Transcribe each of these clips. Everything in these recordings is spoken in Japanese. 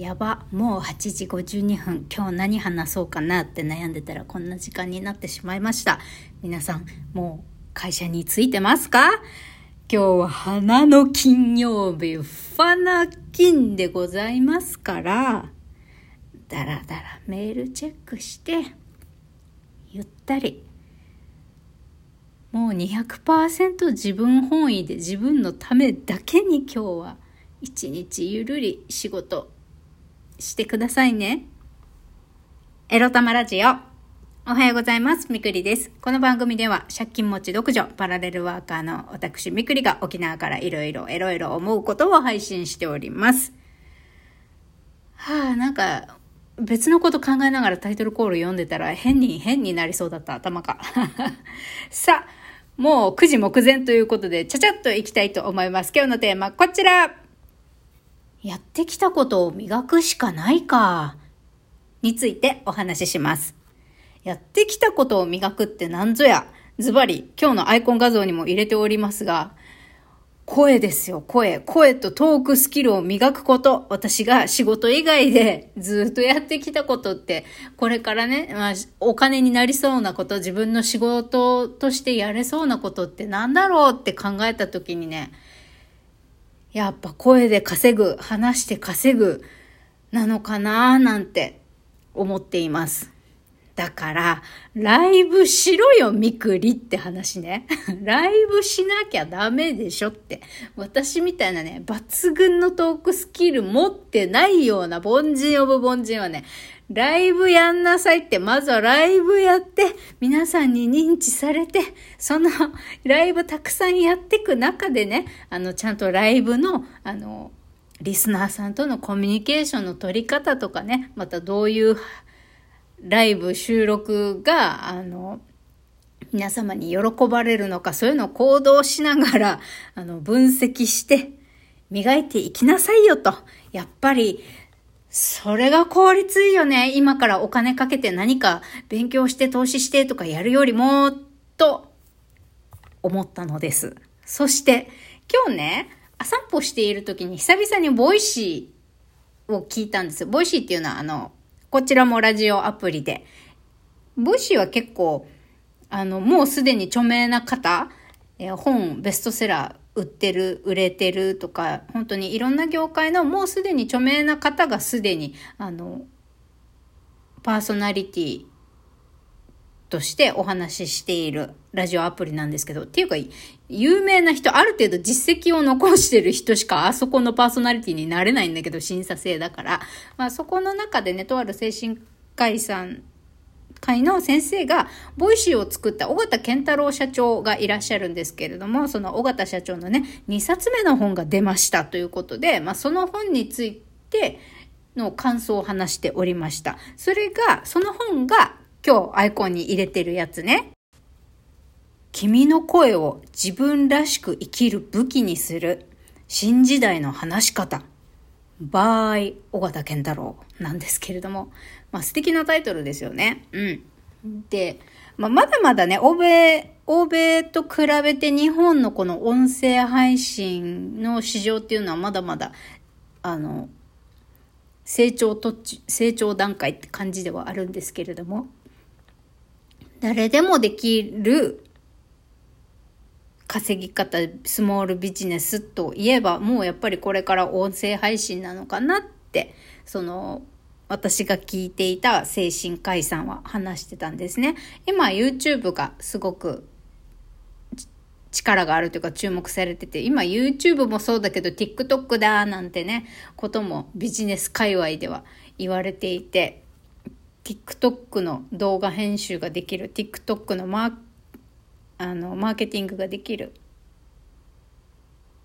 やば、もう8時52分。今日何話そうかなって悩んでたらこんな時間になってしまいました。皆さん、もう会社に着いてますか？今日は花の金曜日、ファナ金でございますから、だらだらメールチェックして、ゆったり、もう200%自分本位で自分のためだけに今日は一日ゆるり仕事してくださいね。エロ玉ラジオ。おはようございます。みくりです。この番組では借金持ち独女、パラレルワーカーの私みくりが沖縄からいろいろエロいろ思うことを配信しております。はあ、なんか別のこと考えながらタイトルコール読んでたら変に変になりそうだった頭が。さあ、もう9時目前ということでちゃちゃっといきたいと思います。今日のテーマこちらやってきたことを磨くしかないか、についてお話しします。やってきたことを磨くって何ぞや、ズバリ今日のアイコン画像にも入れておりますが、声ですよ、声。声とトークスキルを磨くこと。私が仕事以外でずっとやってきたことって、これからね、まあ、お金になりそうなこと、自分の仕事としてやれそうなことって何だろうって考えた時にね、やっぱ声で稼ぐ、話して稼ぐなのかななんて思っています。だから、ライブしろよ、みくりって話ね。ライブしなきゃダメでしょって。私みたいなね、抜群のトークスキル持ってないような凡人オブ凡人はね、ライブやんなさいって、まずはライブやって、皆さんに認知されて、そのライブたくさんやっていく中でね、あの、ちゃんとライブの、あの、リスナーさんとのコミュニケーションの取り方とかね、またどういうライブ収録が、あの、皆様に喜ばれるのか、そういうのを行動しながら、あの、分析して、磨いていきなさいよと。やっぱり、それが効率いいよね。今からお金かけて何か勉強して投資してとかやるよりも、と思ったのです。そして、今日ね、散歩している時に久々に Voicy を聞いたんです。 Voicy っていうのはあの、こちらもラジオアプリで。 Voicy は結構、あの、もうすでに著名な方、え本、ベストセラー、売ってる、売れてるとか、本当にいろんな業界のもうすでに著名な方がすでに、あの、パーソナリティとしてお話ししているラジオアプリなんですけど、っていうか、有名な人、ある程度実績を残してる人しかあそこのパーソナリティになれないんだけど、審査制だから。まあそこの中でね、とある精神科医さん会の先生が、 Voicy を作った緒方憲太郎社長がいらっしゃるんですけれども、その緒方社長のね、2冊目の本が出ましたということで、まあ、その本についての感想を話しておりました。それが、その本が今日アイコンに入れてるやつね。君の声を自分らしく生きる武器にする新時代の話し方。バイ、尾形健太郎なんですけれども、まあ素敵なタイトルですよね。うん。で、まあ、まだまだね、欧米、欧米と比べて日本のこの音声配信の市場っていうのはまだまだ、あの、成長と、成長段階って感じではあるんですけれども、誰でもできる稼ぎ方、スモールビジネスといえば、もうやっぱりこれから音声配信なのかなって、その、私が聞いていた精神科医さんは話してたんですね。今 YouTube がすごく力があるというか注目されてて、今 YouTube もそうだけど TikTok だなんてね、こともビジネス界隈では言われていて、TikTok の動画編集ができる、TikTok のマーあのマーケティングができる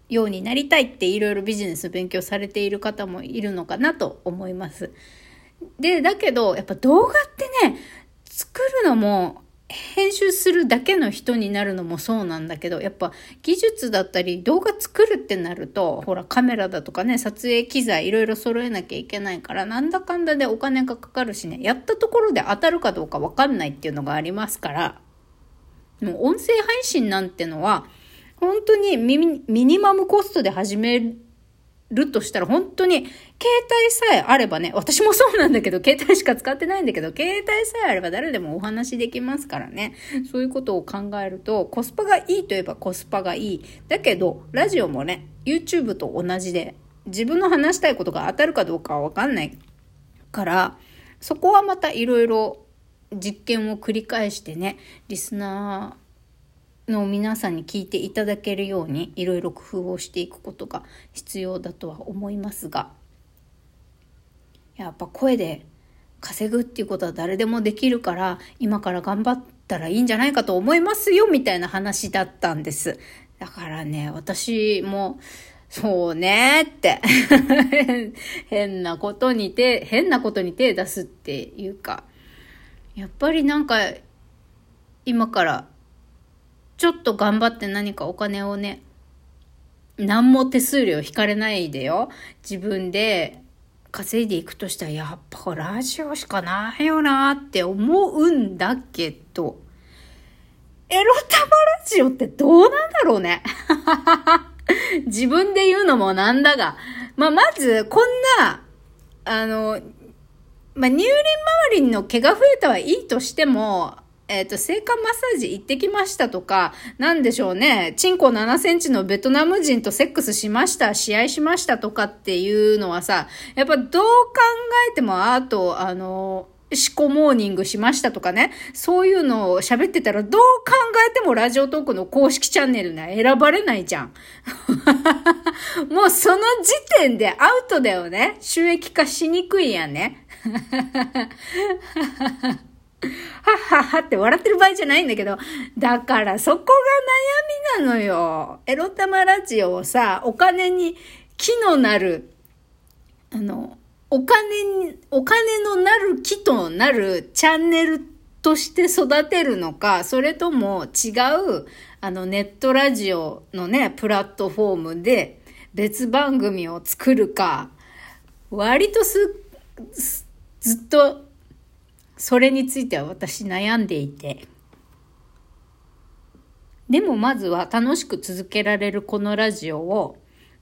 ようになりたいっていろいろビジネス勉強されている方もいるのかなと思います。で、だけど、やっぱ動画ってね、作るのも、編集するだけの人になるのもそうなんだけど、やっぱ技術だったり動画作るってなると、ほらカメラだとかね、撮影機材いろいろ揃えなきゃいけないから、なんだかんだでお金がかかるしね、やったところで当たるかどうかわかんないっていうのがありますから、もう音声配信なんてのは、本当にミニマムコストで始めるとしたら本当に携帯さえあればね、私もそうなんだけど、携帯しか使ってないんだけど、携帯さえあれば誰でもお話できますからね。そういうことを考えると、コスパがいいといえばコスパがいい。だけど、ラジオもね、YouTube と同じで、自分の話したいことが当たるかどうかはわかんないから、そこはまたいろいろ実験を繰り返してね、リスナー、の皆さんに聞いていただけるようにいろいろ工夫をしていくことが必要だとは思いますがやっぱ声で稼ぐっていうことは誰でもできるから今から頑張ったらいいんじゃないかと思いますよみたいな話だったんです。だからね、私もそうねって 変なことに手、変なことに手出すっていうか、やっぱりなんか今からちょっと頑張って何かお金をね、何も手数料引かれないでよ。自分で稼いでいくとしたら、やっぱラジオしかないよなって思うんだけど、エロ玉ラジオってどうなんだろうね。自分で言うのもなんだが。まあ、まず、こんな、あの、まあ、乳輪周りの毛が増えたはいいとしても、えっ、ー、と、性感マッサージ行ってきましたとか、なんでしょうね、チンコ7センチのベトナム人とセックスしました、試合しましたとかっていうのはさ、やっぱどう考えても、あと、あの、思考モーニングしましたとかね、そういうのを喋ってたらどう考えてもラジオトークの公式チャンネルには選ばれないじゃん。もうその時点でアウトだよね。収益化しにくいやんね。はっはっはって笑ってる場合じゃないんだけど、だからそこが悩みなのよ。エロ玉ラジオをさ、お金に、木のなる、あの、お金に、お金のなる木となるチャンネルとして育てるのか、それとも違う、あの、ネットラジオのね、プラットフォームで別番組を作るか、割とす、ずっとそれについては私悩んでいて。でもまずは楽しく続けられるこのラジオを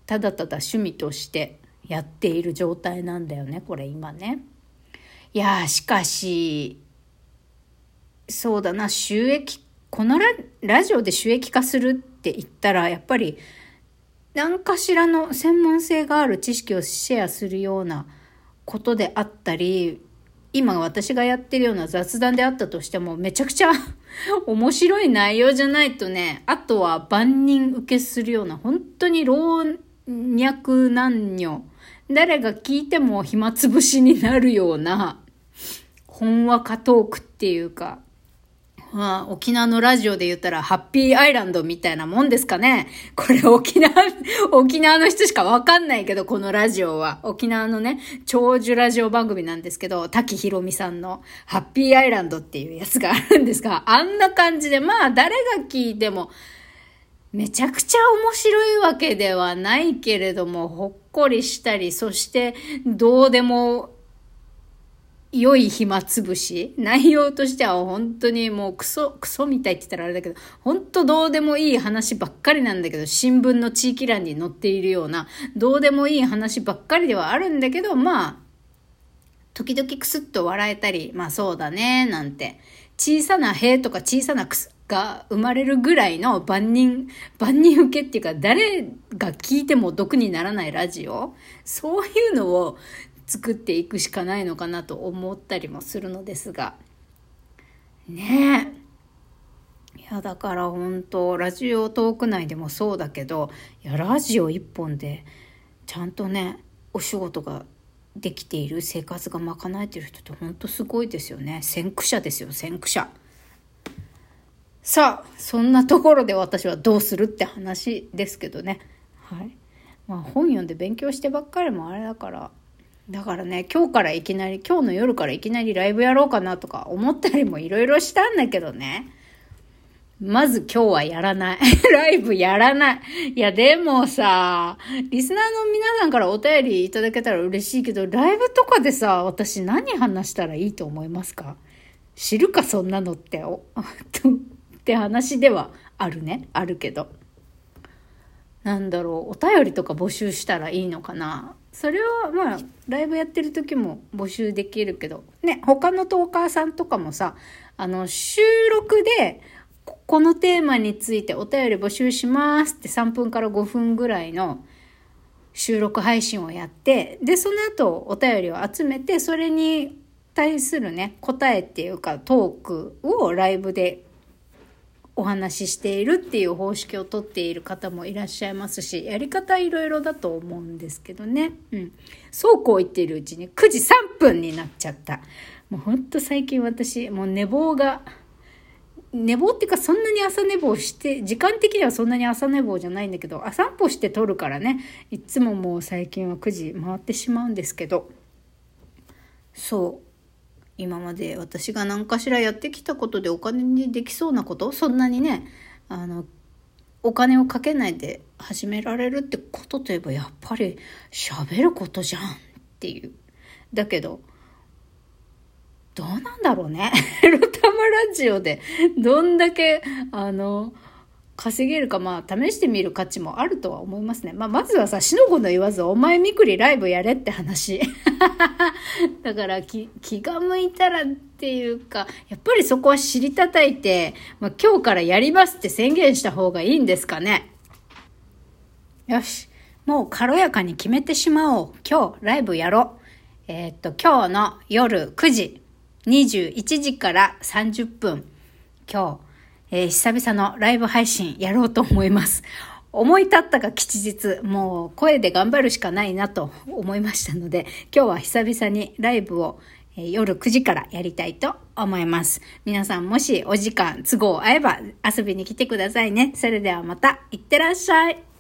ただただ趣味としてやっている状態なんだよね、これ今ね。いやしかし、そうだな、収益、このララジオで収益化するって言ったら、やっぱり何かしらの専門性がある知識をシェアするようなことであったり、今私がやってるような雑談であったとしても、めちゃくちゃ 面白い内容じゃないとね、あとは万人受けするような、本当に老若男女、誰が聞いても暇つぶしになるような、ほんわかトークっていうか、まあ、沖縄のラジオで言ったら、ハッピーアイランドみたいなもんですかね。これ沖縄、沖縄の人しかわかんないけど、このラジオは。沖縄のね、長寿ラジオ番組なんですけど、滝ひろみさんのハッピーアイランドっていうやつがあるんですが、あんな感じで、まあ、誰が聞いても、めちゃくちゃ面白いわけではないけれども、ほっこりしたり、そして、どうでも良い暇つぶし内容としては本当にもうクソ、クソみたいって言ったらあれだけど、本当どうでもいい話ばっかりなんだけど、新聞の地域欄に載っているような、どうでもいい話ばっかりではあるんだけど、まあ、時々クスッと笑えたり、まあそうだね、なんて。小さな塀とか小さなクスが生まれるぐらいの万人、万人受けっていうか、誰が聞いても毒にならないラジオそういうのを作っていくしかないのかなと思ったりもするのですが。ねえ。いや、だから本当ラジオトーク内でもそうだけど、いや、ラジオ一本で、ちゃんとね、お仕事ができている生活が賄えてる人って本当すごいですよね。先駆者ですよ、先駆者。さあ、そんなところで私はどうするって話ですけどね。はい。まあ本読んで勉強してばっかりもあれだから、だからね、今日からいきなり、今日の夜からいきなりライブやろうかなとか思ったりもいろいろしたんだけどね。まず今日はやらない。ライブやらない。いや、でもさ、リスナーの皆さんからお便りいただけたら嬉しいけど、ライブとかでさ、私何話したらいいと思いますか？知るか、そんなのって、って話ではあるね。あるけど。なんだろう、お便りとか募集したらいいのかな。それはまあ、ライブやってる時も募集できるけど、ね、他のトーカーさんとかもさ、あの、収録で、このテーマについてお便り募集しますって3分から5分ぐらいの収録配信をやって、で、その後お便りを集めて、それに対するね、答えっていうかトークをライブでお話ししているっていう方式をとっている方もいらっしゃいますし、やり方いろいろだと思うんですけどね。うん。そうこう言っているうちに9時3分になっちゃった。もうほんと最近私、もう寝坊が、寝坊っていうかそんなに朝寝坊して、時間的にはそんなに朝寝坊じゃないんだけど、朝散歩して撮るからね、いつももう最近は9時回ってしまうんですけど、そう。今まで私が何かしらやってきたことでお金にできそうなこと？そんなにねあのお金をかけないで始められるってことといえばやっぱり喋ることじゃんっていう。だけどどうなんだろうね。エロタマラジオでどんだけあの稼げるか、まあ、試してみる価値もあるとは思いますね。まあ、まずはさ、しのごの言わず、お前みくりライブやれって話。だから気、気が向いたらっていうか、やっぱりそこは知りたたいて、まあ、今日からやりますって宣言した方がいいんですかね。よし。もう軽やかに決めてしまおう。今日、ライブやろう。えー、っと、今日の夜9時、21時から30分、今日、えー、久々のライブ配信やろうと思います。思い立ったが吉日、もう声で頑張るしかないなと思いましたので、今日は久々にライブを、夜9時からやりたいと思います。皆さんもしお時間都合合えば遊びに来てくださいね。それではまた、いってらっしゃい。